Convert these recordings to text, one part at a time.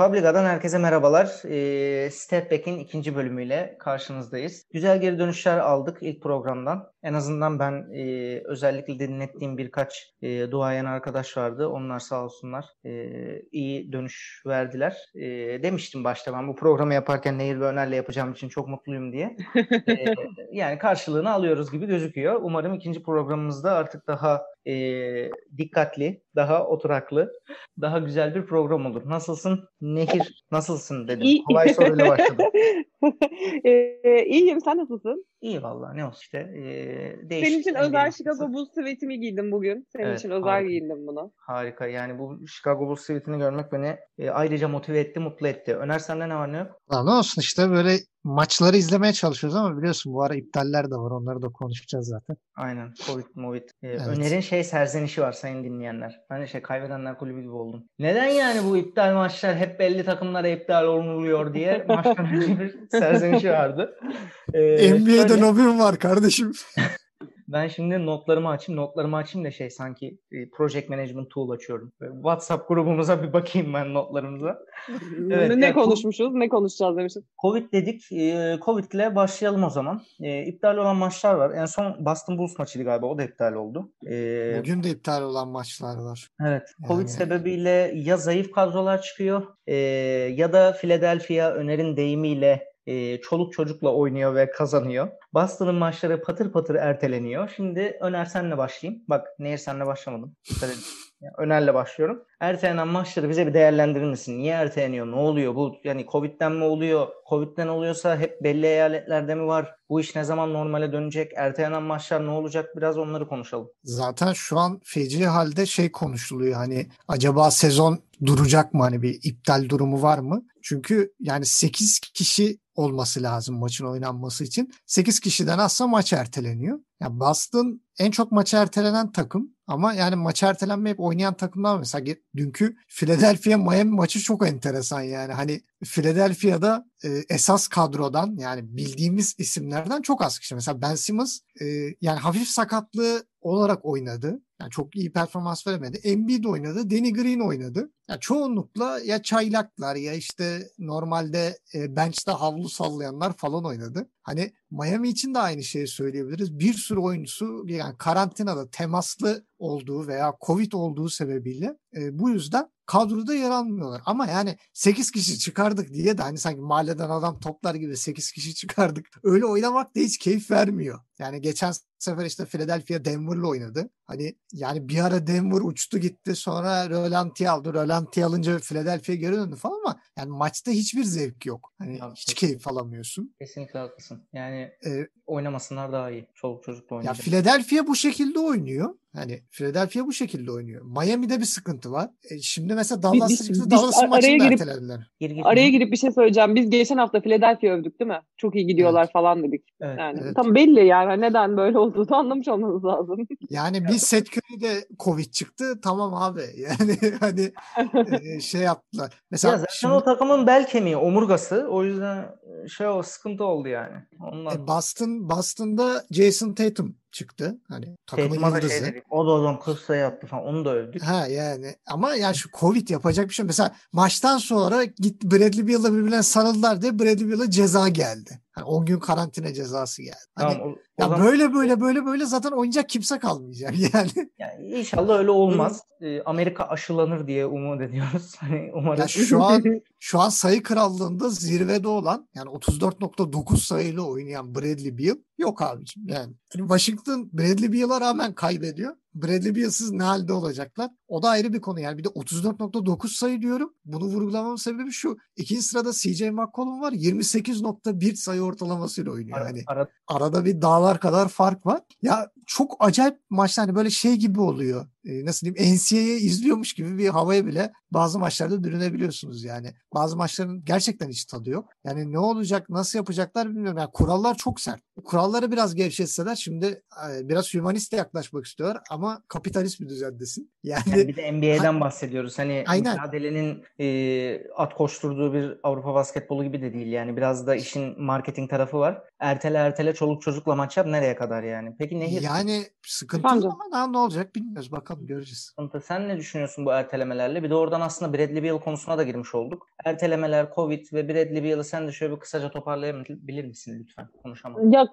Publica'dan herkese merhabalar. E, Step Back'in ikinci bölümüyle karşınızdayız. Güzel geri dönüşler aldık ilk programdan. En azından ben e, özellikle dinlettiğim birkaç e, duayen arkadaş vardı. Onlar sağ olsunlar e, iyi dönüş verdiler. E, demiştim başta ben bu programı yaparken Nehir ve Öner'le yapacağım için çok mutluyum diye. e, yani karşılığını alıyoruz gibi gözüküyor. Umarım ikinci programımızda artık daha e, dikkatli, daha oturaklı, daha güzel bir program olur. Nasılsın Nehir? Nasılsın dedim. Kolay soruyla başladım. ee, iyiyim. Sen nasılsın? İyi vallahi ne olsun işte. Ee, Senin için özel Chicago Bulls sweatimi giydim bugün. Senin evet, için özel harika. giyindim bunu. Harika. Yani bu Chicago Bulls sweatini görmek beni e, ayrıca motive etti, mutlu etti. Öner sende ne var ne yok? Ya ne olsun işte böyle maçları izlemeye çalışıyoruz ama biliyorsun bu ara iptaller de var. Onları da konuşacağız zaten. Aynen. Covid, Covid. Ee, evet. Öner'in şey serzenişi var sayın dinleyenler. Ben de şey kaybedenler kulübü gibi oldum. Neden yani bu iptal maçlar hep belli takımlara iptal olunuyor diye maçtan önce bir serzenişi vardı. Ee, NBA'de şöyle... lobim var kardeşim. Ben şimdi notlarımı açayım. Notlarımı açayım da şey sanki e, project management tool açıyorum. WhatsApp grubumuza bir bakayım ben notlarımıza. evet, ne yani, konuşmuşuz? Ne konuşacağız demişiz. Covid dedik. E, Covid ile başlayalım o zaman. E, iptal olan maçlar var. En son Boston Bulls maçıydı galiba. O da iptal oldu. Bugün de iptal olan maçlar var. Evet. Covid yani... sebebiyle ya zayıf kadrolar çıkıyor ya da Philadelphia Öner'in deyimiyle e, çoluk çocukla oynuyor ve kazanıyor. Boston'ın maçları patır patır erteleniyor. Şimdi Öner senle başlayayım. Bak Nehir senle başlamadım. Öner'le başlıyorum. Ertelenen maçları bize bir değerlendirir misin? Niye erteleniyor? Ne oluyor? Bu yani Covid'den mi oluyor? Covid'den oluyorsa hep belli eyaletlerde mi var? Bu iş ne zaman normale dönecek? Ertelenen maçlar ne olacak? Biraz onları konuşalım. Zaten şu an feci halde şey konuşuluyor. Hani acaba sezon duracak mı? Hani bir iptal durumu var mı? Çünkü yani 8 kişi olması lazım maçın oynanması için. 8 kişiden azsa maç erteleniyor. Ya Boston en çok maç ertelenen takım ama yani maç ertelenmeyip oynayan takımlar mesela dünkü Philadelphia Miami maçı çok enteresan yani. Hani Philadelphia'da e, esas kadrodan yani bildiğimiz isimlerden çok az kişi. Mesela Ben Simmons e, yani hafif sakatlığı olarak oynadı. Yani çok iyi performans veremedi. Embiid oynadı. Danny Green oynadı. Yani çoğunlukla ya çaylaklar ya işte normalde e, bench'te havlu sallayanlar falan oynadı. Hani Miami için de aynı şeyi söyleyebiliriz. Bir sürü oyuncusu yani karantinada temaslı olduğu veya Covid olduğu sebebiyle e, bu yüzden kadroda yer almıyorlar. Ama yani 8 kişi çıkardık diye de hani sanki mahalleden adam toplar gibi 8 kişi çıkardık. Öyle oynamak da hiç keyif vermiyor. Yani geçen sefer işte Philadelphia Denver'la oynadı. Hani yani bir ara Denver uçtu gitti sonra Rolanti aldı. Rolanti alınca Philadelphia geri döndü falan ama yani maçta hiçbir zevk yok. Hani ya, hiç keyif alamıyorsun. Kesinlikle haklısın. Yani e, oynamasınlar daha iyi. Çoluk çocukla oynayacak. Ya Philadelphia bu şekilde oynuyor. Hani Philadelphia bu şekilde oynuyor. Miami'de bir sıkıntı var. E şimdi mesela Dallas çıktı. Dallas'ın maçını girip, ertelediler. Araya girip bir şey söyleyeceğim. Biz geçen hafta Philadelphia övdük değil mi? Çok iyi gidiyorlar evet. falan dedik. Evet, yani evet. tam belli yani neden böyle olduğunu anlamış olmanız lazım. Yani bir set de Covid çıktı. Tamam abi. Yani hani e, şey yaptılar. Mesela ya zaten şimdi, o takımın bel kemiği, omurgası. O yüzden şey o sıkıntı oldu yani. Ondan. E, Boston Boston'da Jason Tatum çıktı. Hani takımın Tatum'a yıldızı. Şey dedik, o da o zaman 40 sayı attı falan. Onu da övdük. Ha yani ama yani şu Covid yapacak bir şey. Mesela maçtan sonra git Bradley Beal'la birbirine sarıldılar diye Bradley Beal'a ceza geldi. Hani 10 gün karantina cezası geldi. Hani, tamam, o, o ya zaman... böyle böyle böyle böyle zaten oynayacak kimse kalmayacak yani. yani inşallah öyle olmaz. Ee, Amerika aşılanır diye umut ediyoruz. Hani umarım. Ya şu an şu an sayı krallığında zirvede olan yani 34.9 sayıyla oynayan Bradley Beal yok abicim yani. Washington Bradley Beal'a rağmen kaybediyor. Bradley Beal'sız ne halde olacaklar? O da ayrı bir konu yani. Bir de 34.9 sayı diyorum. Bunu vurgulamamın sebebi şu. İkinci sırada CJ McCollum var. 28.1 sayı ortalamasıyla oynuyor. Ara, hani ara. arada bir dağlar kadar fark var. Ya çok acayip maçlar hani böyle şey gibi oluyor. Ee, nasıl diyeyim NCAA izliyormuş gibi bir havaya bile bazı maçlarda bürünebiliyorsunuz yani. Bazı maçların gerçekten hiç tadı yok. Yani ne olacak, nasıl yapacaklar bilmiyorum. Yani kurallar çok sert. Kuralları biraz gevşetseler şimdi e, biraz hümanist yaklaşmak istiyorlar ama kapitalist bir düzendesin. Yani, yani bir de NBA'den ha, bahsediyoruz. Hani aynen. mücadelenin e, at koşturduğu bir Avrupa basketbolu gibi de değil yani. Biraz da işin marketing tarafı var. Ertele ertele çoluk çocukla maç yap nereye kadar yani? Peki Nehir? Yani sıkıntı ama ne olacak bilmiyoruz bakalım bakalım göreceğiz. Sen ne düşünüyorsun bu ertelemelerle? Bir de oradan aslında Bradley Beal konusuna da girmiş olduk. Ertelemeler, Covid ve Bradley Beal'ı sen de şöyle bir kısaca toparlayabilir misin lütfen? Konuşamadım. Ya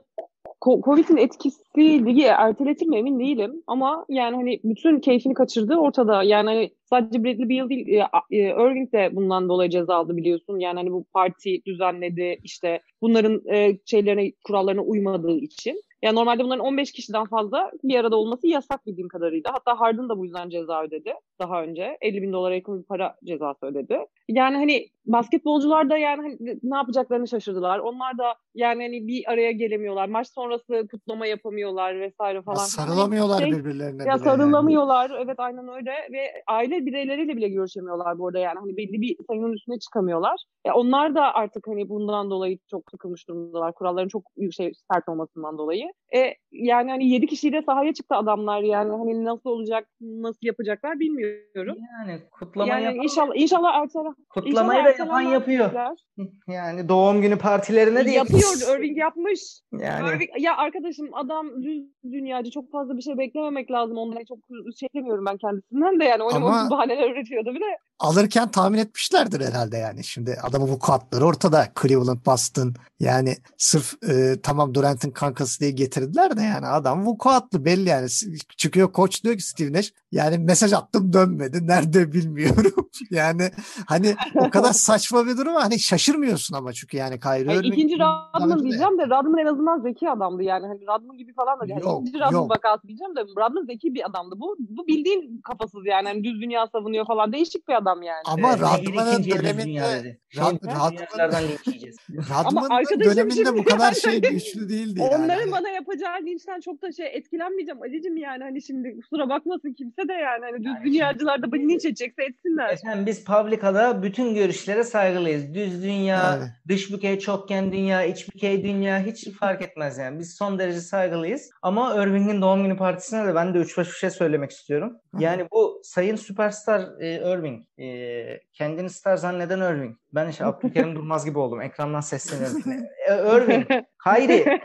Covid'in etkisi ligi erteletir mi emin değilim ama yani hani bütün keyfini kaçırdı ortada. Yani hani sadece Bradley Beal değil e, e, Irving de bundan dolayı ceza aldı biliyorsun. Yani hani bu parti düzenledi işte bunların e, şeylerine kurallarına uymadığı için. Yani normalde bunların 15 kişiden fazla bir arada olması yasak bildiğim kadarıyla. Hatta Harden da bu yüzden ceza ödedi daha önce. 50 bin dolara yakın bir para cezası ödedi. Yani hani basketbolcular da yani hani ne yapacaklarını şaşırdılar. Onlar da yani hani bir araya gelemiyorlar. Maç sonrası kutlama yapamıyorlar vesaire falan. Ya sarılamıyorlar hani şey, birbirlerine. Ya sarılamıyorlar. Yani. Evet aynen öyle ve aile bireyleriyle bile görüşemiyorlar bu arada yani. Hani belli bir sayının üstüne çıkamıyorlar. Ya onlar da artık hani bundan dolayı çok sıkılmış durumdalar. Kuralların çok şey sert olmasından dolayı. E yani hani 7 kişiyle sahaya çıktı adamlar yani hani nasıl olacak, nasıl yapacaklar bilmiyorum. Yani kutlama yani yapan... inşallah inşallah ertele Kutlamayı da yapan yapıyor. Yani doğum günü partilerine de yapıyor. Irving yapmış. Yani Irving, ya arkadaşım adam düz dünyacı çok fazla bir şey beklememek lazım. Ondan çok şey demiyorum ben kendisinden de yani oynamak Ama... bahaneler üretiyordu bir de alırken tahmin etmişlerdir herhalde yani. Şimdi adamın vukuatları ortada. Cleveland, Boston yani sırf e, tamam Durant'ın kankası diye getirdiler de yani adam vukuatlı belli yani. Çıkıyor koç diyor ki Steve Nash yani mesaj attım dönmedi. Nerede bilmiyorum. yani hani o kadar saçma bir durum hani şaşırmıyorsun ama çünkü yani Kyrie yani ikinci Rodman diyeceğim de Rodman en azından zeki adamdı yani. Hani Rodman gibi falan da yani yok, ikinci Rodman vakası diyeceğim de Rodman zeki bir adamdı. Bu bu bildiğin kafasız yani. Hani düz dünya savunuyor falan değişik bir adam adam yani. Ama evet, Radman'ın döneminde Rad, Radman'ın döneminde bu kadar şey güçlü değildi yani. Onların bana yapacağı linçten çok da şey etkilenmeyeceğim Ali'cim yani hani şimdi kusura bakmasın kimse de yani hani düz yani dünyacılar da beni linç edecekse etsinler. Efendim biz Publica'da bütün görüşlere saygılıyız. Düz dünya, evet. dış bükey çokgen dünya, iç bükey dünya hiç fark etmez yani. Biz son derece saygılıyız. Ama Irving'in doğum günü partisine de ben de üç baş bir şey söylemek istiyorum. Yani bu sayın süperstar e, Irving e, kendini star zanneden Irving. Ben işte Abdülkerim Durmaz gibi oldum. Ekrandan sesleniyorum. e, Irving, Hayri.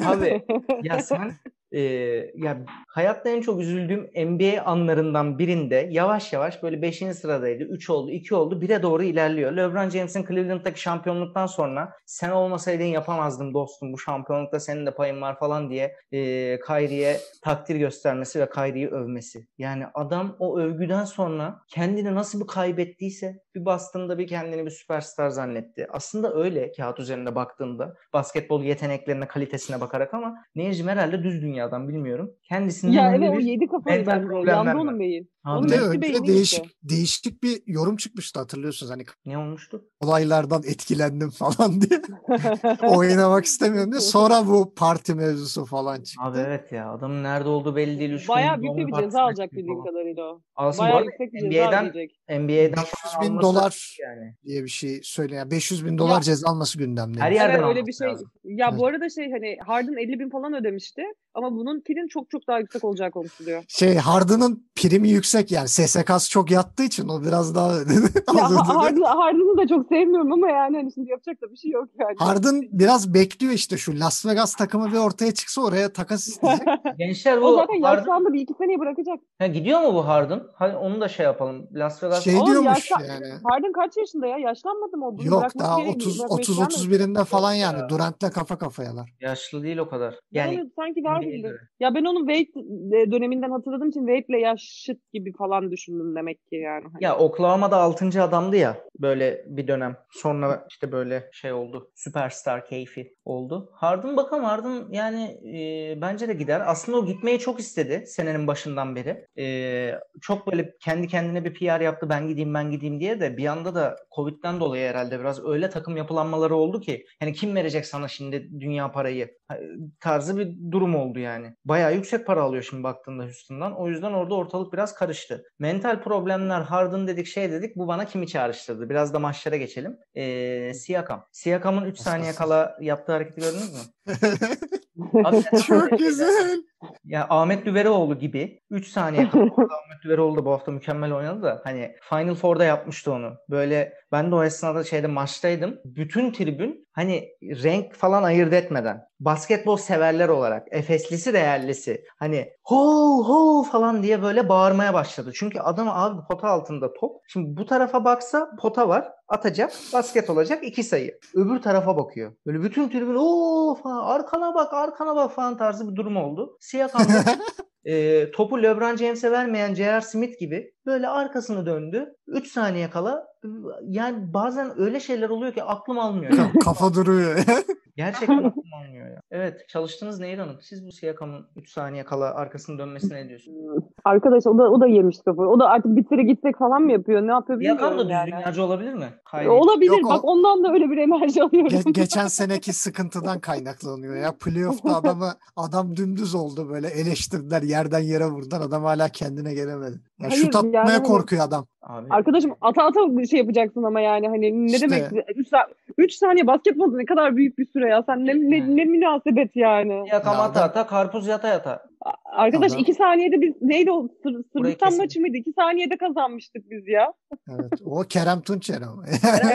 Abi ya sen e, ya hayatta en çok üzüldüğüm NBA anlarından birinde yavaş yavaş böyle 5. sıradaydı. 3 oldu, 2 oldu. 1'e doğru ilerliyor. LeBron James'in Cleveland'daki şampiyonluktan sonra sen olmasaydın yapamazdım dostum. Bu şampiyonlukta senin de payın var falan diye e, Kyrie'ye takdir göstermesi ve Kyrie'yi övmesi. Yani adam o övgüden sonra kendini nasıl bir kaybettiyse bir bastığında bir kendini bir süperstar zannetti. Aslında öyle kağıt üzerinde baktığında basketbol yeteneklerine, kalitesine bakarak ama Necim herhalde düz dünyadan bilmiyorum. Kendisinin ya evet o yedi kafayı bence. Yandı onun beyin. Onun de önce değişik, işte. değişik bir yorum çıkmıştı hatırlıyorsunuz hani. Ne olmuştu? Olaylardan etkilendim falan diye. Oynamak istemiyorum diye. Sonra bu parti mevzusu falan çıktı. Abi evet ya adamın nerede olduğu belli değil. Üç Bayağı büyük bir ceza alacak bildiğim kadarıyla o. Alsın Bayağı yüksek bir ceza NBA'den, NBA'den 500 bin dolar yani. diye bir şey söyleyen. 500 bin dolar ya, ceza alması gündemde. Her yerden evet, öyle bir şey. Lazım. Ya evet. bu arada şey hani Harden 50 bin falan ödemişti. Ama bunun prim çok çok daha yüksek olacağı konuşuluyor. Şey Harden'ın primi yüksek yani SSK'sı çok yattığı için o biraz daha ya, Harden, Harden'ı da çok sevmiyorum ama yani hani şimdi yapacak da bir şey yok yani. Harden biraz bekliyor işte şu Las Vegas takımı bir ortaya çıksa oraya takas isteyecek. Gençler bu o zaten Harden... yaşlandı bir iki seneye bırakacak. Ha, gidiyor mu bu Harden? Hadi onu da şey yapalım. Las Vegas şey diyormuş yaşla... yani. Harden kaç yaşında ya? Yaşlanmadı mı o? Bunu Yok daha 30 30 31'inde falan yani. Durant'la kafa kafayalar. Yaşlı değil o kadar. Yani, yani sanki var gibi. Ya ben onun Wade e, döneminden hatırladığım için Wade'le yaşıt gibi falan düşündüm demek ki yani. Ya Oklahoma'da 6. adamdı ya böyle bir dönem. Sonra işte böyle şey oldu. Süperstar keyfi oldu. Harden bakalım Harden yani e, bence de gider. Aslında o gitmeyi çok istedi senenin başından beri. E, çok böyle kendi kendine bir PR yaptı ben gideyim ben gideyim diye de bir anda da Covid'den dolayı herhalde biraz öyle takım yapılanmaları oldu ki hani kim verecek sana şimdi dünya parayı tarzı bir durum oldu yani. Bayağı yüksek para alıyor şimdi baktığında Houston'dan. O yüzden orada ortalık biraz karıştı. Mental problemler, Harden dedik, şey dedik. Bu bana kimi çağrıştırdı? Biraz da maçlara geçelim. Ee, Siakam. Siakam'ın 3 saniye kala yaptığı hareketi gördünüz mü? Abi, Çok güzel. Ya Ahmet Düveroğlu gibi 3 saniye Ahmet Düveroğlu da bu hafta mükemmel oynadı da hani Final Four'da yapmıştı onu. Böyle ben de o esnada şeyde maçtaydım. Bütün tribün hani renk falan ayırt etmeden basketbol severler olarak Efeslisi değerlisi hani ho ho falan diye böyle bağırmaya başladı. Çünkü adam abi pota altında top. Şimdi bu tarafa baksa pota var atacak basket olacak iki sayı. Öbür tarafa bakıyor. Böyle bütün tribün o falan arkana bak arkana bak falan tarzı bir durum oldu. Siyakam'da e, topu LeBron James'e vermeyen J.R. Smith gibi böyle arkasını döndü. 3 saniye kala yani bazen öyle şeyler oluyor ki aklım almıyor. Ya. Kafa duruyor. Gerçekten aklım almıyor ya. Evet çalıştınız Nehir Hanım. Siz bu Siyakam'ın 3 saniye kala arkasını dönmesine ne diyorsunuz? Arkadaş o da o da yemiş kafayı. O da artık bitire gitsek falan mı yapıyor? Ne yapıyor bilmiyorum Siyakam da yani. dünyacı olabilir mi? Hayır. Olabilir. Yok, o- Bak ondan da öyle bir enerji alıyorum. Ge- geçen seneki sıkıntıdan kaynaklanıyor ya. Playoff'ta adamı adam dümdüz oldu böyle eleştirdiler yerden yere vurdular adam hala kendine gelemedi. Ya Hayır, şut atmaya yani hani- korkuyor adam. Abi. Arkadaşım ata ata bir şey yapacaksın ama yani hani ne İşte. demek 3 saniye basketbolda ne kadar büyük bir süre ya sen ne, ne, ne münasebet yani. Siyakam Ya ata ata karpuz yata yata. Arkadaş Adam- 2 saniyede biz neydi o Sır, Sırbistan maçı mıydı? 2 saniyede kazanmıştık biz ya. Evet. O Kerem Tunçer ama.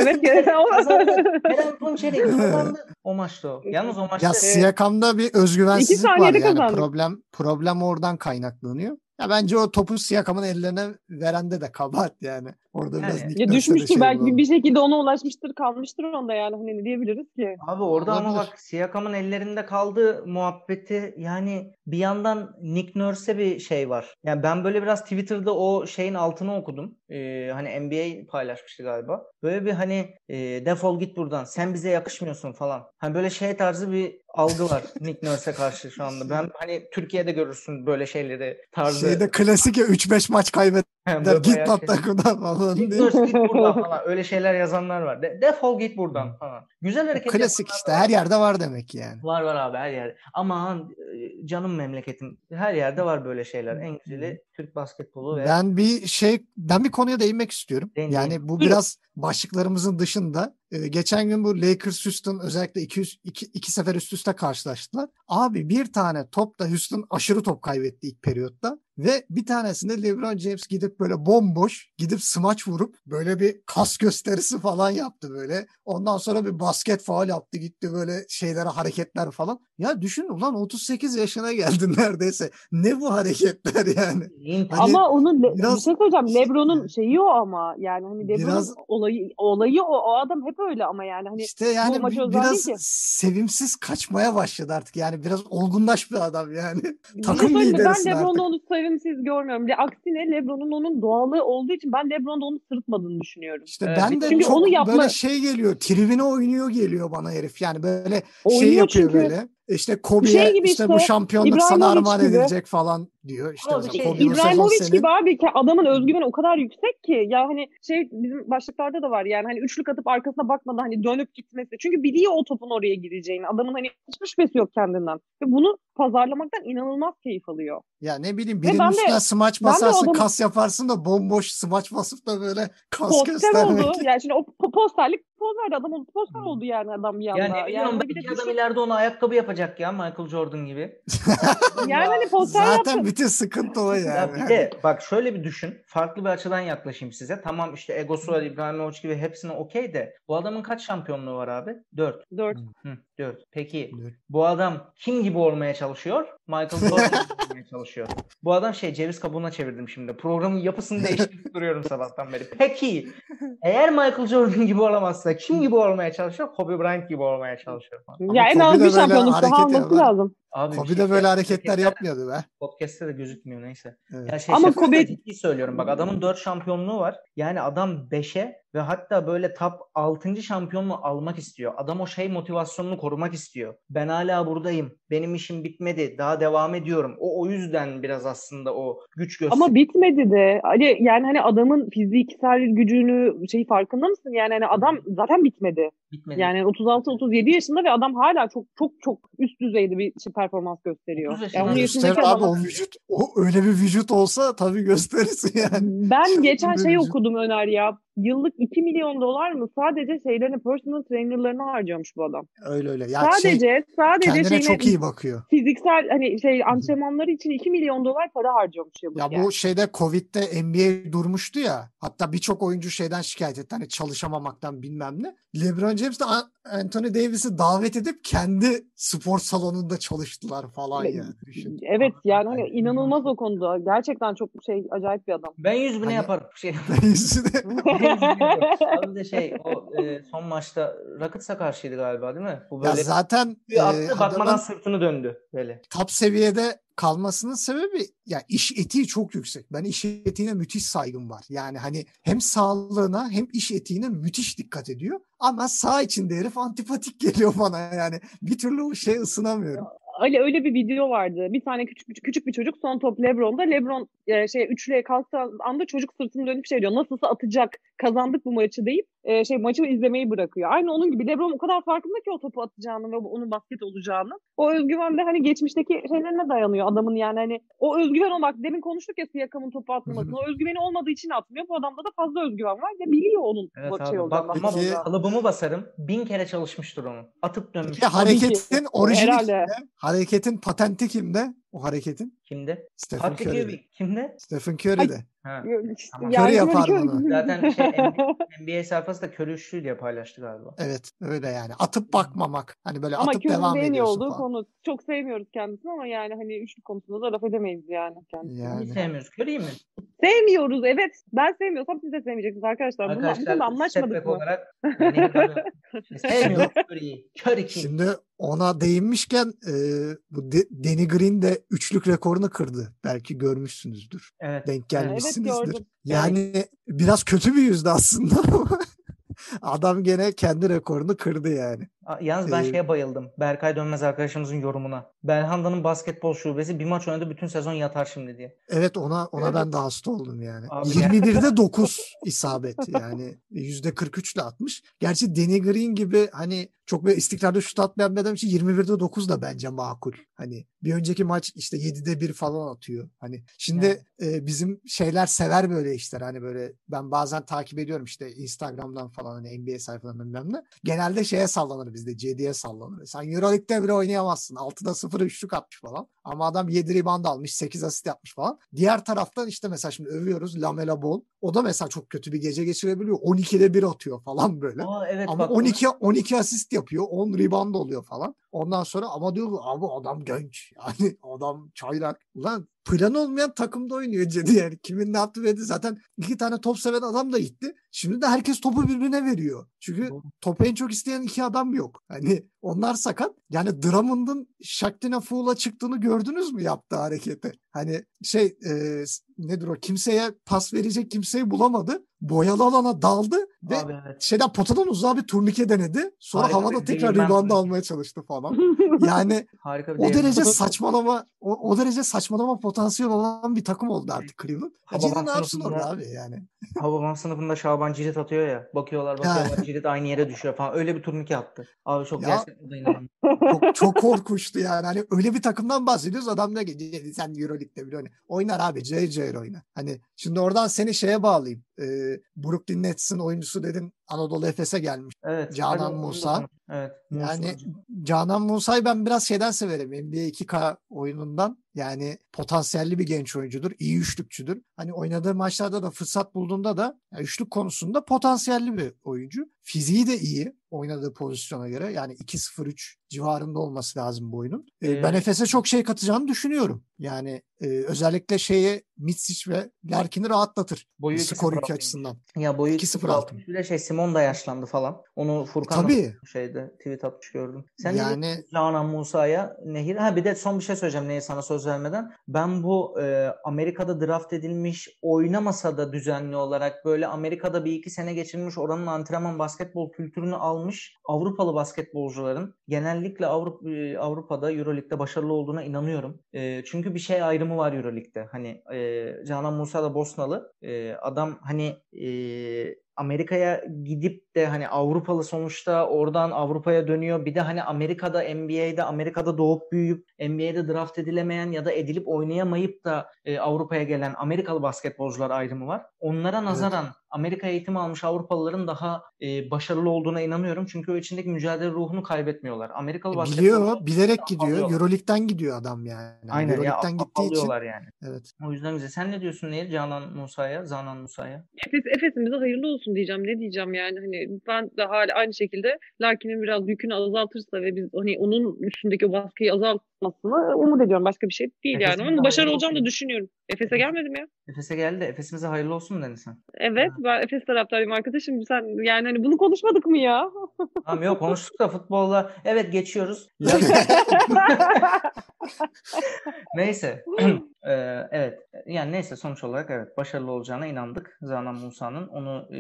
evet. Kerem Tunçeri kazandı. O maçta o. Yalnız o maçta ya Siyakam'da bir özgüvensizlik var saniyede yani. kazandık. Problem problem oradan kaynaklanıyor. Ya bence o topu Siyakam'ın ellerine verende de kabahat yani. Orada Yani- biraz Ya Nick ya Nurse'de düşmüştür şey belki bir şekilde ona ulaşmıştır kalmıştır onda yani hani ne diyebiliriz ki? Abi orada ama Olabilir. bak Siyakam'ın ellerinde kaldığı muhabbeti yani bir yandan Nick Nurse'e bir şey var. Yani ben böyle biraz Twitter'da o şeyin altını okudum. Ee, hani NBA paylaşmıştı galiba. Böyle bir hani e, defol git buradan sen bize yakışmıyorsun falan. Hani böyle şey tarzı bir algı var Nick Nurse'e karşı şu anda. Ben hani Türkiye'de görürsün böyle şeyleri tarzı. Şeyde klasik ya 3-5 maç kaybeder Böyle git lan şey- falan diye. Nurse git buradan falan. Öyle şeyler yazanlar var. De- defol git buradan falan. Güzel hareket Klasik işte var. her yerde var demek yani. Var var abi her yerde. Aman e, canım memleketim. Her yerde var böyle şeyler. En güzeli Türk basketbolu ve Ben bir şey ben bir konuya değinmek istiyorum. Değin, yani bu biraz başlıklarımızın dışında. Ee, geçen gün bu Lakers Houston özellikle iki, iki, iki sefer üst üste karşılaştılar. Abi bir tane topta Houston aşırı top kaybetti ilk periyotta. Ve bir tanesinde LeBron James gidip böyle bomboş gidip smaç vurup böyle bir kas gösterisi falan yaptı böyle. Ondan sonra bir basket faul yaptı gitti böyle şeylere hareketler falan. Ya düşün ulan 38 yaşına geldin neredeyse. Ne bu hareketler yani? Hani ama onun biraz- bir şey söyleyeceğim. LeBron'un şeyi o ama yani hani LeBron'un Biraz- olayı olayı o. O adam hep öyle ama yani hani İşte yani biraz ki. sevimsiz kaçmaya başladı artık. Yani biraz olgunlaş bir adam yani. Takım şey liderisin Ben LeBron'da onu sevimsiz görmüyorum. Le- Aksine LeBron'un onun doğalı olduğu için ben LeBron'da onu sırıtmadığını düşünüyorum. İşte Evet, ben de çünkü çok onu yapma- böyle şey geliyor. Tribüne oynuyor geliyor bana herif. Yani böyle şey Oynuyor yapıyor çünkü. böyle. İşte Kobe'ye Şey işte, işte, bu şampiyonluk sana armağan gibi. edilecek falan diyor. İşte Ama şey, İbrahimovic senin. gibi abi ki adamın özgüveni o kadar yüksek ki ya hani şey bizim başlıklarda da var yani hani üçlük atıp arkasına bakmadan hani dönüp gitmesi. Çünkü biliyor o topun oraya gireceğini. Adamın hani hiçbir şüphesi yok kendinden. Ve bunu pazarlamaktan inanılmaz keyif alıyor. Ya ne bileyim birinin ben de- üstüne smaç basarsın adamı- kas yaparsın da bomboş smaç basıp da böyle kas Poster göstermek. oldu. Yani şimdi o po- posterlik poz verdi. Adam poster Hmm. oldu yani adam bir anda. Ya ne bileyim yani bir de iki adam ileride ona ayakkabı yapacak ya Michael Jordan gibi. yani hani poster Zaten yaptı. bütün sıkıntı o yani. Ya bir de bak şöyle bir düşün. Farklı bir açıdan yaklaşayım size. Tamam işte egosu var İbrahimovic gibi hepsine okey de bu adamın kaç şampiyonluğu var abi? 4. Dört. Hı, 4. Peki Dört. bu adam kim gibi olmaya çalışıyor? Michael Jordan gibi olmaya çalışıyor. Bu adam şey ceviz kabuğuna çevirdim şimdi. Programın yapısını değiştirip duruyorum sabahtan beri. Peki eğer Michael Jordan gibi olamazsa kim gibi olmaya çalışıyor? Kobe Bryant gibi olmaya çalışıyor. falan. Ya en Kobe az bir şampiyonluk hareket daha alması lazım. Abi Kobe şey- de böyle hareketler yapmıyordu be. Podcast'te de gözükmüyor neyse. Evet. Ya şey Ama Kobe- ciddi söylüyorum. Bak adamın 4 şampiyonluğu var. Yani adam 5'e ve hatta böyle top 6. şampiyonluğu almak istiyor. Adam o şey motivasyonunu korumak istiyor. Ben hala buradayım. Benim işim bitmedi. Daha devam ediyorum. O o yüzden biraz aslında o güç gösteriyor. Ama bitmedi de. Ali yani hani adamın fiziksel gücünü şey farkında mısın? Yani hani adam zaten bitmedi. bitmedi. Yani 36 37 yaşında ve adam hala çok çok çok üst düzeyde bir şey performans gösteriyor. 30 yaşında Yani Gösterir yaşındaki abi adam o vücut o öyle bir vücut olsa tabii gösterirsin yani. Ben geçen şey vücut. okudum Öner ya. Yıllık 2 milyon dolar mı sadece şeylerini personal trainerlarını harcıyormuş bu adam. Öyle öyle. Ya sadece şey, sadece kendine şeyine, çok iyi bakıyor. fiziksel hani şey antrenmanları için 2 milyon dolar para harcıyormuş yıllık. Ya yani. bu şeyde Covid'de NBA durmuştu ya. Hatta birçok oyuncu şeyden şikayet etti. Hani çalışamamaktan bilmem ne. LeBron James de Anthony Davis'i davet edip kendi spor salonunda çalıştılar falan Evet. yani. Düşün. Evet yani hani inanılmaz o konuda. Gerçekten çok şey acayip bir adam. Ben 100 bine Hani- yaparım. Şey, Yüzüne- Abi de şey o e, son maçta Rockets'a karşıydı galiba değil mi? Bu ya böyle zaten bir attı e, bakmadan adamın sırtını döndü böyle. top seviyede kalmasının sebebi ya iş etiği çok yüksek. Ben iş etiğine müthiş saygım var. Yani hani hem sağlığına hem iş etiğine müthiş dikkat ediyor. Ama sağ içinde herif antipatik geliyor bana yani. Bir türlü o şey ısınamıyorum. Öyle öyle bir video vardı. Bir tane küçük, küçük bir çocuk son top LeBron'da. LeBron e, şey üçlüye kalktığı anda çocuk sırtını dönüp şey diyor. Nasılsa atacak. Kazandık bu maçı deyip e, şey maçı izlemeyi bırakıyor. Aynı onun gibi LeBron o kadar farkında ki o topu atacağını ve onun basket olacağını. O özgüven de hani geçmişteki şeylerine dayanıyor adamın yani hani o özgüven o bak demin konuştuk ya Siyakam'ın topu atmamasını. O özgüveni olmadığı için atmıyor. Bu adamda da fazla özgüven var ve biliyor onun Evet bu abi şey bak olacağını. ama Peki- olacağını. kalıbımı basarım. Bin kere çalışmıştır onu. Atıp dönmüş. Peki hareketin orijini kimde? Hareketin patenti kimde? O hareketin? Kimde? Stephen Patrick Curry'de. Ewing. Kimde? Stephen Curry'de. Ha. Tamam. Curry yapar bunu. Zaten şey NBA, sayfası da körü üçlü diye paylaştı galiba. Evet öyle yani. Atıp bakmamak. Hani böyle Ama atıp devam ediyorsun olduğu falan. konu. Çok sevmiyoruz kendisini ama yani hani üçlü konusunda da laf edemeyiz yani kendisini. Yani. Hiç sevmiyoruz. Körüyü mü? Sevmiyoruz evet. Ben sevmiyorsam siz de sevmeyeceksiniz arkadaşlar. Arkadaşlar anlaşmadık setback mı? olarak yani, sevmiyoruz körüyü. Körü kim? Şimdi ona değinmişken e, bu De- Danny Green de üçlük rekorunu kırdı. Belki görmüşsünüzdür. Evet. Denk Evet, gelmişsinizdir. gördüm. yani biraz kötü bir yüzde aslında ama adam gene kendi rekorunu kırdı yani. Yalnız ben Ee, şeye bayıldım. Berkay Dönmez arkadaşımızın yorumuna. Belhanda'nın basketbol şubesi bir maç oynadı bütün sezon yatar şimdi diye. Evet ona ona ben de hasta oldum yani. Abi 21'de 9 isabet yani %43 ile atmış. Gerçi Danny Green gibi hani çok böyle istikrarlı şut atmayan bir adam için 21'de 9 da bence makul. Hani bir önceki maç işte 7'de 1 falan atıyor. Hani şimdi e, bizim şeyler sever böyle işler. Hani böyle ben bazen takip ediyorum işte Instagram'dan falan hani NBA sayfalarından bilmem ne. Genelde şeye sallanır bizde CD'ye sallanır. Sen Euroleague'de bile oynayamazsın. 6'da 0 üçlük atmış falan. Ama adam 7 rebound almış 8 asist yapmış falan. Diğer taraftan işte mesela şimdi övüyoruz Lamela Ball. O da mesela çok kötü bir gece geçirebiliyor. 12'de 1 atıyor falan böyle. Aa evet Ama bak. 12 12 asist yapıyor. 10 rebound oluyor falan. Ondan sonra ama diyor abi adam genç. Yani adam çaylak. Ulan plan olmayan takımda oynuyor Cedi yani. Kimin ne yaptı verdi. Zaten iki tane top seven adam da gitti. Şimdi de herkes topu birbirine veriyor. Çünkü topu en çok isteyen iki adam yok. Hani onlar sakat. Yani Drummond'un Shaktina Fool'a çıktığını gördünüz mü yaptığı hareketi? Hani şey e, nedir o kimseye pas verecek kimseyi bulamadı. Boyalı alana daldı ve Abi evet. şeyden potadan uzağa bir turnike denedi. Sonra Harika havada tekrar rebound almaya çalıştı falan. Yani Harika o derece saçmalama o, o derece saçmalama potansiyel olan bir takım oldu artık Cleveland. Hacı ne yapsın orada abi yani. Hababam sınıfında Şaban cirit atıyor ya. Bakıyorlar bakıyorlar cirit aynı yere düşüyor falan. Öyle bir turnike attı. Abi çok Ya. gerçekten. Çok, çok korkunçtu yani. Hani öyle bir takımdan bahsediyoruz. Adam ne sen Euroleague'de bile oyna. Oynar abi. Cayır cayır oyna. Hani şimdi oradan seni şeye bağlayayım. Ee, Brooklyn Nets'in oyuncusu dedin Anadolu Efes'e gelmiş. Evet. Canan hadi Musa. Evet. Yani. Canan Musa'yı ben biraz şeyden severim. NBA 2K oyunundan. Yani potansiyelli bir genç oyuncudur. iyi üçlükçüdür. Hani oynadığı maçlarda da fırsat bulduğunda da yani üçlük konusunda potansiyelli bir oyuncu. Fiziği de iyi oynadığı pozisyona göre. Yani 2-0-3 civarında olması lazım bu oyunun. Ee, ben Efes'e çok şey katacağını düşünüyorum. Yani e, özellikle şeye Mitsic ve Larkin'i rahatlatır. Boyu skor 2-0 yükü açısından. Ya boyu 2-0 2-0 altmış. Bir de şey Simon da yaşlandı falan. Onu Furkan da Tabii. şeyde tweet atmış gördüm. Sen Yani-. Canan Musa'ya Nehir. Ha bir de son bir şey söyleyeceğim Nehir sana söz vermeden. Ben bu e, Amerika'da draft edilmiş oynamasa da düzenli olarak böyle Amerika'da bir iki sene geçirmiş oranın antrenman basketbol kültürünü almış Avrupalı basketbolcuların genellikle Avrupa, e, Avrupa'da Euroleague'de başarılı olduğuna inanıyorum. E, çünkü bir şey ayrımı var Euroleague'de. Hani e, Canan Musa da Bosnalı. E, adam hani e, Amerika'ya gidip de hani Avrupalı sonuçta oradan Avrupa'ya dönüyor. Bir de hani Amerika'da NBA'de Amerika'da doğup büyüyüp NBA'de draft edilemeyen ya da edilip oynayamayıp da e, Avrupa'ya gelen Amerikalı basketbolcular ayrımı var. Onlara nazaran evet. Amerika eğitimi almış Avrupalıların daha e, başarılı olduğuna inanıyorum. Çünkü o içindeki mücadele ruhunu kaybetmiyorlar. Amerikalı basketbol Biliyor, bilerek gidiyor. Euroleague'den gidiyor adam yani. Aynen Euroleague'den ya, gittiği için. yani. Evet. O yüzden güzel. Sen ne diyorsun Nehir Canan Musa'ya, Zanan Musa'ya? Efes, Efes'imize hayırlı olsun diyeceğim. Ne diyeceğim yani hani ben de hala aynı şekilde Larkin'in biraz yükünü azaltırsa ve biz hani onun üstündeki baskıyı azaltmasını umut ediyorum. Başka bir şey değil Efes'imize yani. Ama başarılı olacağını da düşünüyorum. Efes'e gelmedim ya. Efes'e geldi. Efes'imize hayırlı olsun dedin sen. Evet. Ha. Ben Efes taraftarıyım arkadaşım. Sen yani hani bunu konuşmadık mı ya? Tamam yok konuştuk da futbolda. Evet geçiyoruz. neyse. ee, evet. Yani neyse sonuç olarak evet başarılı olacağına inandık. Zanan Musa'nın. Onu e,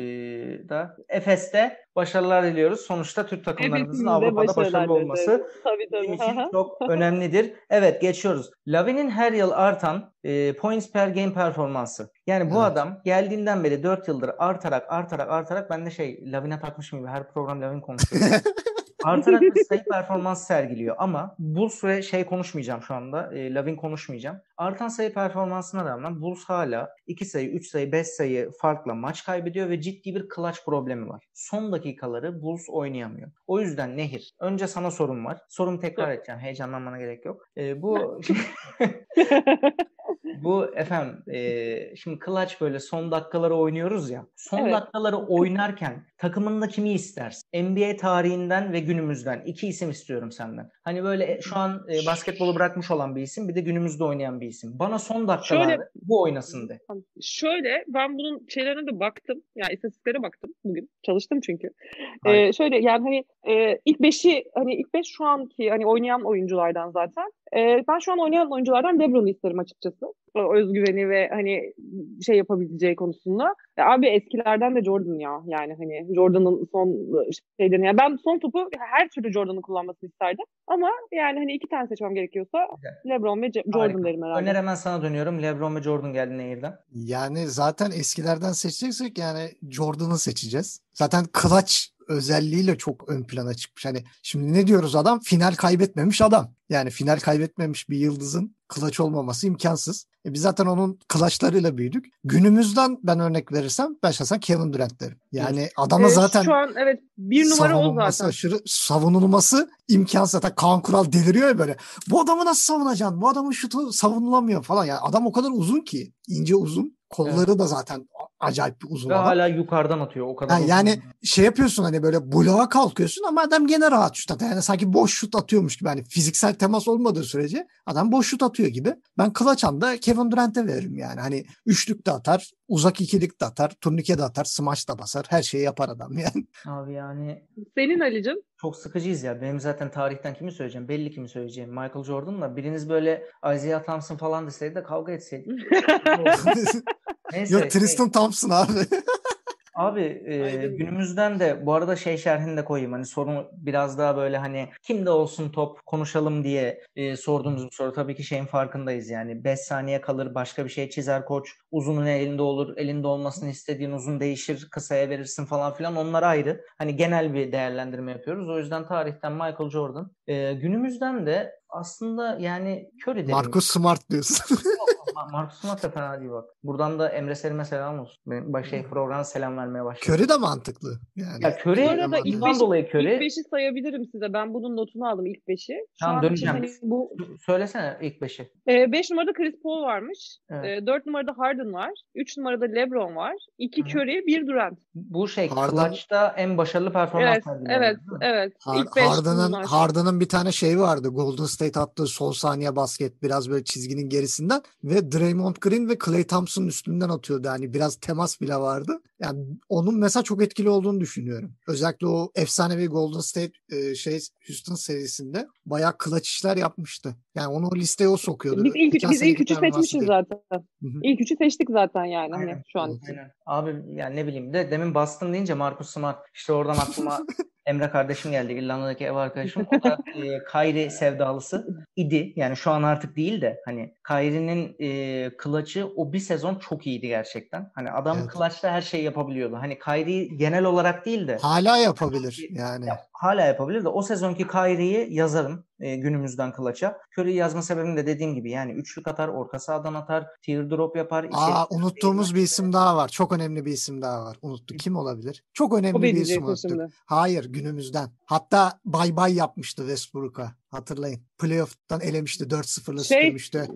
da Efes'te başarılar diliyoruz. Sonuçta Türk takımlarımızın Avrupa'da başarılı olması tabii, tabii. bizim için çok önemlidir. Evet geçiyoruz. Lavin'in her yıl artan e, points per game performansı. Yani bu evet. adam geldiğinden beri 4 yıldır artarak artarak artarak ben de şey Lavin'e takmışım gibi her program Lavin konuşuyor. artarak bir sayı performans sergiliyor ama Bulls ve şey konuşmayacağım şu anda. E, Lavin konuşmayacağım. Artan sayı performansına rağmen Bulls hala 2 sayı, 3 sayı, 5 sayı farkla maç kaybediyor ve ciddi bir clutch problemi var. Son dakikaları Bulls oynayamıyor. O yüzden Nehir, önce sana sorum var. Sorumu tekrar edeceğim. Heyecanlanmana gerek yok. E, bu bu efendim e, şimdi clutch böyle son dakikaları oynuyoruz ya. Son evet. dakikaları oynarken takımında kimi istersin? NBA tarihinden ve günümüzden iki isim istiyorum senden. Hani böyle şu an e, basketbolu bırakmış olan bir isim bir de günümüzde oynayan bir isim. Bana son dakikalarda şöyle, bu oynasın de. Şöyle ben bunun şeylerine de baktım. Yani istatistiklere baktım bugün. Çalıştım çünkü. Ee, şöyle yani hani e, ilk beşi hani ilk beş şu anki hani oynayan oyunculardan zaten. E, ben şu an oynayan oyunculardan Lebron'u isterim açıkçası. O özgüveni ve hani şey yapabileceği konusunda. Ya abi eskilerden de Jordan ya. Yani hani Jordan'ın son şeylerini. Yani ben son topu her türlü Jordan'ın kullanmasını isterdim. Ama yani hani iki tane seçmem gerekiyorsa LeBron ve Jordan Harika. derim herhalde. Öner hemen sana dönüyorum. LeBron ve Jordan geldi Nehir'den. Yani zaten eskilerden seçeceksek yani Jordan'ı seçeceğiz. Zaten clutch özelliğiyle çok ön plana çıkmış. Hani şimdi ne diyoruz adam? Final kaybetmemiş adam. Yani final kaybetmemiş bir yıldızın kılaç olmaması imkansız. E biz zaten onun kılaçlarıyla büyüdük. Günümüzden ben örnek verirsem ben şahsen Kevin Durant derim. Yani evet. adama evet, zaten şu an evet bir numara o zaten. Aşırı savunulması imkansız. Zaten Kaan Kural deliriyor ya böyle. Bu adamı nasıl savunacaksın? Bu adamın şutu savunulamıyor falan. Yani adam o kadar uzun ki. ince uzun. Kolları evet. da zaten acayip bir uzun Ve adam. hala yukarıdan atıyor o kadar. Yani, yani şey yapıyorsun hani böyle bloğa kalkıyorsun ama adam gene rahat şut atıyor. Yani sanki boş şut atıyormuş gibi. Hani fiziksel temas olmadığı sürece adam boş şut atıyor gibi. Ben Kılaçan'da Kevin Durant'e veririm yani. Hani üçlük de atar, uzak ikilik de atar, turnike de atar, smaç da basar. Her şeyi yapar adam yani. Abi yani. Senin Ali'cim? Çok sıkıcıyız ya. Benim zaten tarihten kimi söyleyeceğim? Belli kimi söyleyeceğim. Michael Jordan'la biriniz böyle Isaiah Thompson falan deseydi de kavga etseydik. Neyse, Yok Tristan şey... Thompson abi. Abi e, günümüzden de bu arada şey şerhini de koyayım. Hani sorun biraz daha böyle hani kimde olsun top konuşalım diye e, sorduğumuz bir soru. Tabii ki şeyin farkındayız yani. 5 saniye kalır başka bir şey çizer koç. Uzunun elinde olur. Elinde olmasını istediğin uzun değişir. Kısaya verirsin falan filan. Onlar ayrı. Hani genel bir değerlendirme yapıyoruz. O yüzden tarihten Michael Jordan. E, günümüzden de aslında yani Curry Marcus Smart diyorsun. Marcus Smart da fena değil bak. Buradan da Emre Selim'e selam olsun. Benim baş şey, programa selam vermeye başladı. Curry de mantıklı. Yani. Ya Curry arada ilk beş, dolayı Curry. İlk beşi sayabilirim size. Ben bunun notunu aldım ilk beşi. Şu tamam döneceğim. Hani bu... Söylesene ilk beşi. Ee, beş numarada Chris Paul varmış. Evet. Ee, dört numarada Harden var. Üç numarada LeBron var. İki Hı. Curry, bir Durant. Bu şey. Clutch'ta en başarılı performans Evet, evet, evet. Har- Harden'ın, Harden'ın bir tane şey vardı. Golden State attığı son saniye basket biraz böyle çizginin gerisinden ve Draymond Green ve Clay Thompson'ın üstünden atıyordu. Yani biraz temas bile vardı. Yani onun mesela çok etkili olduğunu düşünüyorum. Özellikle o efsanevi Golden State e, şey Houston serisinde bayağı clutch işler yapmıştı. Yani onu o listeye o sokuyordu. Biz ilk, biz ilk üçü seçmişiz zaten. Hı-hı. İlk üçü seçtik zaten yani hani aynen. hani şu an Aynen. Abi yani ne bileyim de demin bastın deyince Marcus Smart işte oradan aklıma Emre kardeşim geldi. İrlanda'daki ev arkadaşım. O da e, Kyrie sevdalısı idi. Yani şu an artık değil de hani Kyrie'nin e, clutch'ı o bir sezon çok iyiydi gerçekten. Hani adam Evet. clutch'ta her şeyi yapabiliyordu. Hani Kyrie genel olarak değil de Hala yapabilir yani. ya, hala yapabilir de o sezonki Kyrie'yi yazarım e, günümüzden Clutch'a. Curry'i yazma sebebim de dediğim gibi yani üçlük atar, orta sahadan atar, teardrop yapar. Aa içeri- unuttuğumuz bir isim daha var. Çok önemli bir isim daha var. Unuttuk. Kim olabilir? Çok önemli bir isim unuttuk. Hayır günümüzden. Hatta bay bay yapmıştı Westbrook'a. Hatırlayın. Playoff'tan elemişti. 4-0'la Şey, süpürmüştü.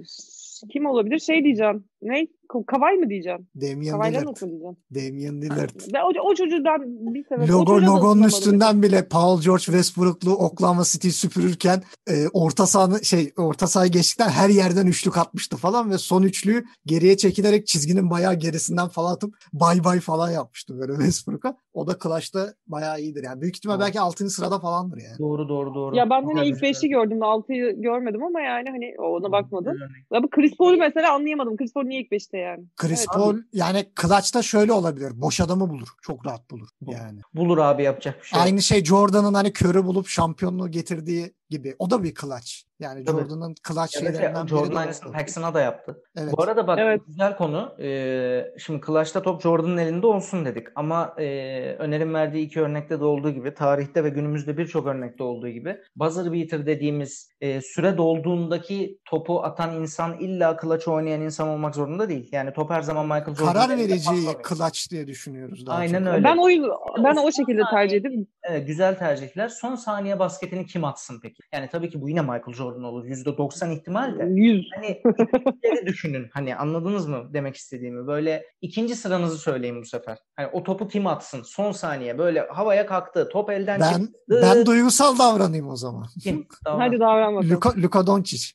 kim olabilir? Şey diyeceğim. Ne? Ka- Kavay mı diyeceğim? Damian Kavay'dan Lillard. nasıl diyeceğim? Damian Lillard. Ben o, o çocuğdan bir sebep. o Logo, logonun üstünden bile Paul George Westbrook'lu Oklahoma City süpürürken e, orta sahanı şey orta sahayı geçtikten her yerden üçlük atmıştı falan ve son üçlüyü geriye çekilerek çizginin bayağı gerisinden falan atıp bay bay falan yapmıştı böyle Westbrook'a. O da Clutch'ta bayağı iyidir yani. Büyük ihtimal belki 6. sırada falandır yani. Doğru doğru doğru. Ya ben hani bir ilk 5'i şey. gördüm. 6'yı görmedim ama yani hani ona bakmadım. Ya bu Chris Paul'u mesela anlayamadım. Chris Paul niye ilk 5'te yani? Chris Evet. Paul yani Clutch'ta şöyle olabilir. Boş adamı bulur. Çok rahat bulur Bu- yani. Bulur abi yapacak bir şey. Aynı şey Jordan'ın hani körü bulup şampiyonluğu getirdiği gibi. O da bir clutch. Yani Tabii. Jordan'ın clutch Ya şeylerinden biri Jordan de aynısını. Paxson'a da yaptı. Evet. Bu arada bak Evet. güzel konu. Ee, şimdi Clutch'ta top Jordan'ın elinde olsun dedik. Ama e, Öner'in verdiği iki örnekte de olduğu gibi tarihte ve günümüzde birçok örnekte olduğu gibi buzzer beater dediğimiz e, süre dolduğundaki topu atan insan illa clutch oynayan insan olmak zorunda değil. Yani top her zaman Michael Jordan'ın Karar verici clutch diye düşünüyoruz daha Aynen çok. öyle. Ben o ben o şekilde tercih edip Evet, güzel tercihler. Son saniye basketini kim atsın peki? Yani tabii ki bu yine Michael Jordan olur. %90 ihtimal de. 100 Hani düşünün. Hani anladınız mı demek istediğimi? Böyle ikinci sıranızı söyleyin bu sefer. Hani o topu kim atsın? Son saniye böyle havaya kalktı. Top elden Ben çıktı. ben duygusal davranayım o zaman. Kim? Tamam. Hadi davran bakalım. Luka, Luka Doncic.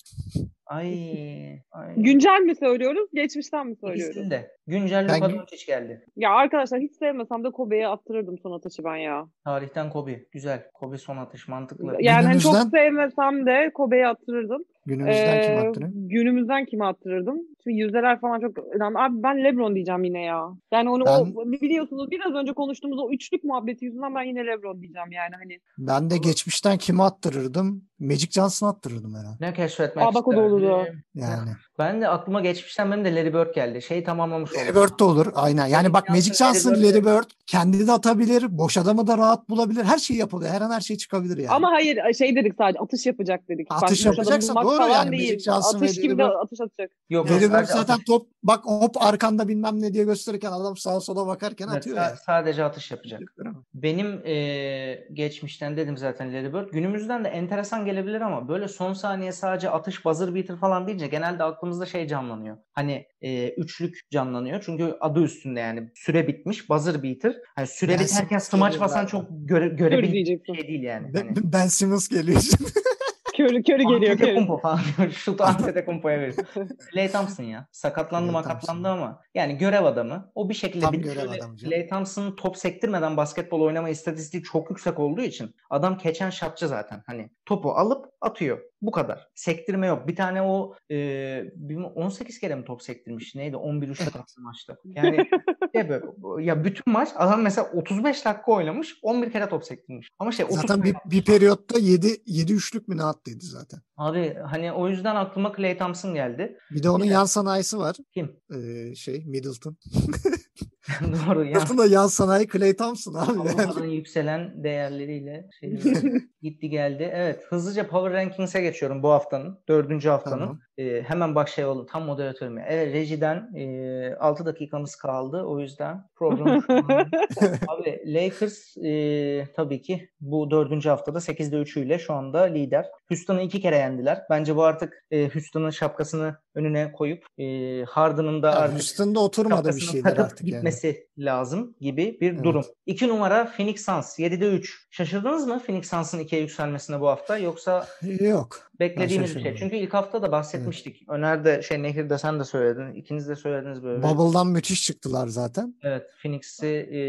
Ay. ay. Güncel mi söylüyoruz, geçmişten mi söylüyoruz? İkisini de. Güncel Ben Luka geldi. Ya arkadaşlar hiç sevmesem de Kobe'ye attırırdım son atışı ben ya. Tarihten Kobe. Güzel. Kobe son atış mantıklı. Yani hani çok Günümüzden- sevmesem de Kobe'ye attırırdım. Günümüzden kim Ee, attı ne? Günümüzden kime attırırdım? Çünkü yüzdeler falan çok önemli. Abi ben LeBron diyeceğim yine ya. Yani onu Ben- o biliyorsunuz biraz önce konuştuğumuz o üçlük muhabbeti yüzünden ben yine LeBron diyeceğim yani hani. Ben de geçmişten kimi attırırdım? Magic Johnson attırırdım herhalde. Ne keşfetmek Aa, bak o da olurdu. Yani. Ben de aklıma geçmişten benim de Larry Bird geldi. Şey tamamlamış Larry. Bird de olur. Aynen. Yani bak Magic Johnson, Larry Bird kendi de atabilir. Boş adamı da rahat bulabilir. Her şey yapılıyor. Her an her şey çıkabilir yani. Ama hayır şey dedik sadece atış yapacak dedik. Atış Bak, yapacaksa doğru yani. değil. Magic Johnson atış ve gibi de atış atacak. Yok, Larry sadece zaten top bak hop arkanda bilmem ne diye gösterirken adam sağa sola bakarken Evet, atıyor sa- yani. Sadece atış yapacak. Benim eee, geçmişten dedim zaten Larry Bird. Günümüzden de enteresan gelebilir ama böyle son saniye sadece atış buzzer beater falan deyince genelde aklımızda şey canlanıyor. Hani eee, üçlük canlanıyor. Çünkü adı üstünde yani süre bitmiş buzzer beater. Hani süre Ben biterken smaç basan çok göre, diyeceksin. şey değil yani. Ben, Hani. ben Simmons geliyor. Körü körü geliyor. Körü. Antetokounmpo falan. Şutu Antetokounmpo'ya verir. Clay Thompson ya. Sakatlandı makatlandı ama yani görev adamı. O bir şekilde Tam bir görev adamı. Clay Thompson'ın top sektirmeden basketbol oynama istatistiği çok yüksek olduğu için adam keçen şatçı zaten. Hani topu alıp atıyor. Bu kadar. Sektirme yok. Bir tane o e, bilmem 18 kere mi top sektirmiş? Neydi? 11 üçlük attı maçta. Yani ya, böyle, ya bütün maç adam mesela 35 dakika oynamış 11 kere top sektirmiş. Ama şey 30 zaten bir, bir periyotta 7 7 üçlük mü ne attıydı zaten. Abi hani o yüzden aklıma Clay Thompson geldi. Bir de onun yan sanayisi var. Kim? Ee, şey Middleton. Doğru ya. Middleton da yan sanayi Clay Thompson abi. Yani. Avrupa'nın yükselen değerleriyle şey, gitti geldi. Evet hızlıca Power Rankings'e geçiyorum bu haftanın. Dördüncü haftanın. Tamam. Ee, hemen başlayalım. Tam moderatörüm. ya. Evet rejiden e, 6 dakikamız kaldı. O yüzden program Abi Lakers e, tabii ki bu dördüncü haftada 8'de 3'üyle şu anda lider. Houston'ı iki kere yendiler. Bence bu artık e, Houston'ın şapkasını önüne koyup e, Harden'ın da Ya artık Houston'da oturmadı bir şeyler artık yani. Gitmesi lazım gibi bir Evet. durum. İki numara Phoenix Suns 7'de 3. Şaşırdınız mı Phoenix Suns'ın 2'ye yükselmesine bu hafta yoksa Yok. Beklediğimiz bir şey. Çünkü ilk hafta da bahsetmiştik. Evet. Öner de şey Nehir de sen de söyledin. İkiniz de söylediniz böyle. Bubble'dan müthiş çıktılar zaten. Evet. Phoenix'i e,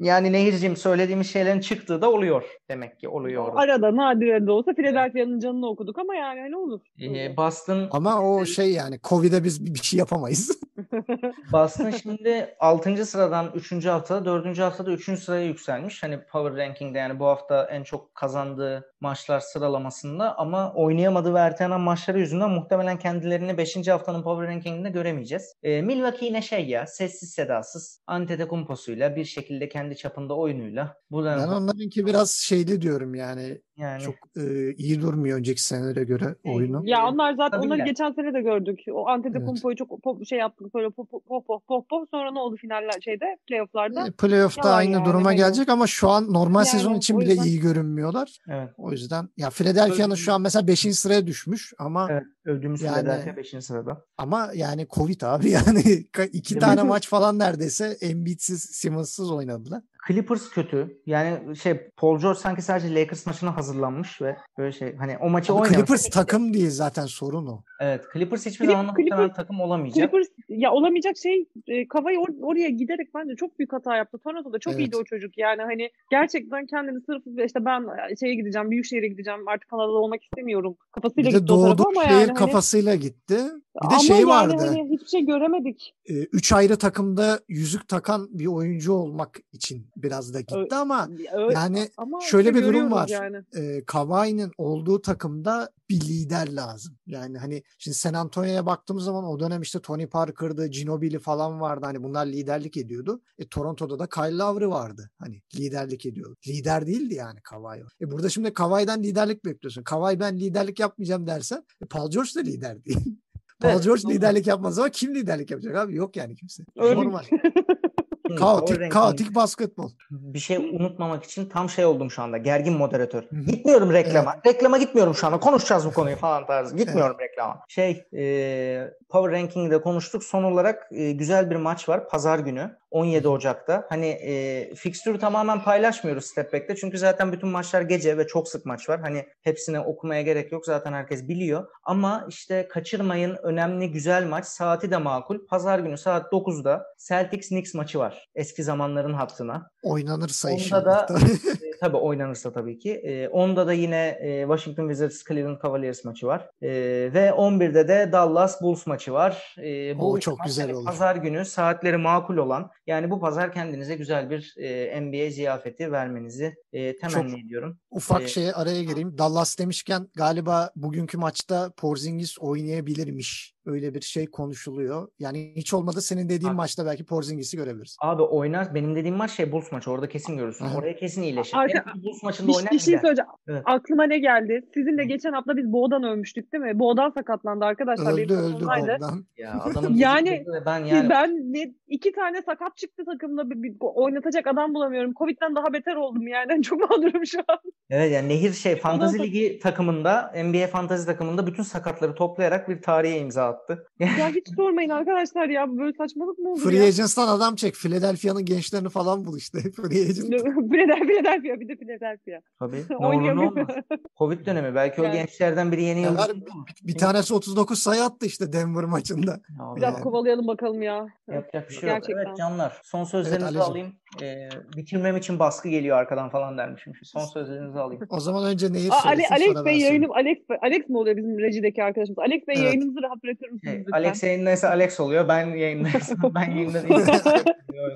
yani Nehir'cim söylediğimiz şeylerin çıktığı da oluyor. Demek ki oluyor. Arada nadiren de olsa Philadelphia'nın canını okuduk ama yani ne olur. Ee, Boston ama o şey yani Covid'e biz bir şey yapamayız. Boston şimdi 6. sıradan 3. haftada 4. haftada 3. sıraya yükselmiş. Hani Power Ranking'de yani bu hafta en çok kazandığı maçlar sıralamasında ama oynayamadığı ve ertelenen maçları yüzünden muhtemelen kendilerini 5. haftanın Power Ranking'inde göremeyeceğiz. Ee, Milwaukee yine şey ya sessiz sedasız Antetokounmpo'suyla bir şekilde kendi çapında oyunuyla. Bu ben onlarınki biraz şeyli diyorum yani. Yani çok e, iyi durmuyor önceki senelere göre oyunu. Ya onlar zaten Tabii onları ya. geçen sene de gördük. O Antetokounmpo'yu evet. çok pop, şey yaptık böyle pop pop pop pop pop sonra ne oldu finaller şeyde playoff'larda? E, playoff'ta Yalan aynı yani, duruma yani. gelecek ama şu an normal yani, sezon için bile yüzden... iyi görünmüyor. Evet. O yüzden ya Philadelphia'nın şu an mesela 5. sıraya düşmüş ama evet, övdüğümüz yani, Philadelphia 5. sırada. Ama yani Covid abi yani iki tane maç falan neredeyse Embiid'siz Simmons'sız oynadılar. Clippers kötü. Yani şey Paul George sanki sadece Lakers maçına hazırlanmış ve böyle şey hani o maçı oynamış. Clippers takım değil zaten sorun o. Evet Clippers hiçbir Clip, zaman Clippers, takım olamayacak. Clippers ya olamayacak şey e, Kavai or- oraya giderek bence çok büyük hata yaptı. Toronto'da çok evet. iyiydi o çocuk yani hani gerçekten kendini sırf işte ben şeye gideceğim büyük şehre gideceğim artık Kanada'da olmak istemiyorum kafasıyla gitti o tarafa ama yani. Kafasıyla gitti. Bir de şey yani vardı. Hani hiçbir şey göremedik. E, üç ayrı takımda yüzük takan bir oyuncu olmak için biraz da gitti Ö- ama Ö- yani ama şöyle işte bir durum var. Yani. E, Kawhi'nin olduğu takımda bir lider lazım. Yani hani şimdi San Antonio'ya baktığımız zaman o dönem işte Tony Parker'dı, Ginobili falan vardı. Hani bunlar liderlik ediyordu. E Toronto'da da Kyle Lowry vardı. Hani liderlik ediyordu. Lider değildi yani Kawhi. E burada şimdi Kawhi'den liderlik bekliyorsun. Kawhi ben liderlik yapmayacağım dersen e Paul George da lider değil. Paul George liderlik yapmaz ama kim liderlik yapacak abi? Yok yani kimse. Öyle. Normal. kaotik, kaotik basketbol. Bir şey unutmamak için tam şey oldum şu anda. Gergin moderatör. Gitmiyorum reklama. Evet. Reklama gitmiyorum şu anda. Konuşacağız bu konuyu falan tarzı. Gitmiyorum evet. reklama. Şey, e, Power Ranking'de konuştuk. Son olarak e, güzel bir maç var. Pazar günü. 17 Ocak'ta. Hani e, fikstürü tamamen paylaşmıyoruz Step Back'te. Çünkü zaten bütün maçlar gece ve çok sık maç var. Hani hepsini okumaya gerek yok. Zaten herkes biliyor. Ama işte kaçırmayın önemli güzel maç. Saati de makul. Pazar günü saat 9'da Celtics Knicks maçı var. Eski zamanların hattına. Oynanırsa Onda inşallah. da e, tabii oynanırsa tabii ki. E, onda da yine e, Washington Wizards Cleveland Cavaliers maçı var. E, ve 11'de de Dallas Bulls maçı var. E, bu o çok güzel olur. Pazar günü saatleri makul olan yani bu pazar kendinize güzel bir e, NBA ziyafeti vermenizi e, temenni Çok ediyorum. Ufak ee, şeye araya gireyim. Dallas demişken galiba bugünkü maçta Porzingis oynayabilirmiş. Öyle bir şey konuşuluyor. Yani hiç olmadı senin dediğin abi, maçta belki Porzingis'i görebiliriz. Abi oynar. Benim dediğim maç şey Bulls maçı. Orada kesin görürsün. Oraya kesin iyileşir. Arka, Bulls maçında bir, oynar. Bir şey söyleyeceğim. Evet. Aklıma ne geldi? Sizinle geçen hafta biz Boğdan övmüştük değil mi? Boğdan sakatlandı arkadaşlar. Öldü öldü Boğdan. Ya yani ben yani ben ne, iki tane sakat çıktı takımda bir, bir, oynatacak adam bulamıyorum. Covid'den daha beter oldum yani. Çok mağdurum şu an. Evet yani Nehir şey Fantasy Ligi takımında NBA Fantasy takımında bütün sakatları toplayarak bir tarihe imza attı. ya hiç sormayın arkadaşlar ya böyle saçmalık mı olur Free ya? Agents'tan adam çek. Philadelphia'nın gençlerini falan bul işte. Free Agent. Philadelphia bir de Philadelphia. Tabii. Ne olur ne olmaz. Covid dönemi. Belki yani. o gençlerden biri yeni yıldız. Bir, bir tanesi 39 sayı attı işte Denver maçında. Biraz yani. kovalayalım bakalım ya. Yapacak bir şey yok. Gerçekten. Evet canlar. Son sözlerinizi evet, alayım. Ee, bitirmem için baskı geliyor arkadan falan dermişim. Son sözlerinizi alayım. O zaman önce neyi Aa, Ale, Alex Bey yayınım Alex Alex mi oluyor bizim rejideki arkadaşımız? Alex Bey evet. yayınımızı rahat bırakır mısınız hey? Alex yayınlaysa Alex oluyor. Ben yayınlarsam ben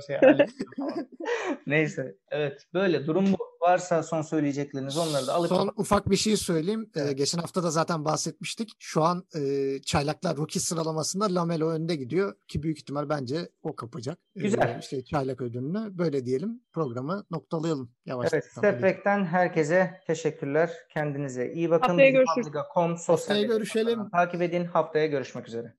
şey, Neyse. Evet. Böyle durum bu. Varsa son söyleyecekleriniz onları da alıp... Son ufak bir şey söyleyeyim. Ee, evet. Ee, geçen hafta da zaten bahsetmiştik. Şu an e, Çaylaklar rookie sıralamasında Lamelo önde gidiyor. Ki büyük ihtimal bence o kapacak. Ee, Güzel. Ee, işte Çaylak ödülünü. Böyle diyelim. Programı noktalayalım. Yavaş evet. Step herkese teşekkürler. Kendinize iyi bakın. Haftaya görüşürüz. Haftaya görüşelim. Takip edin. Haftaya görüşmek üzere.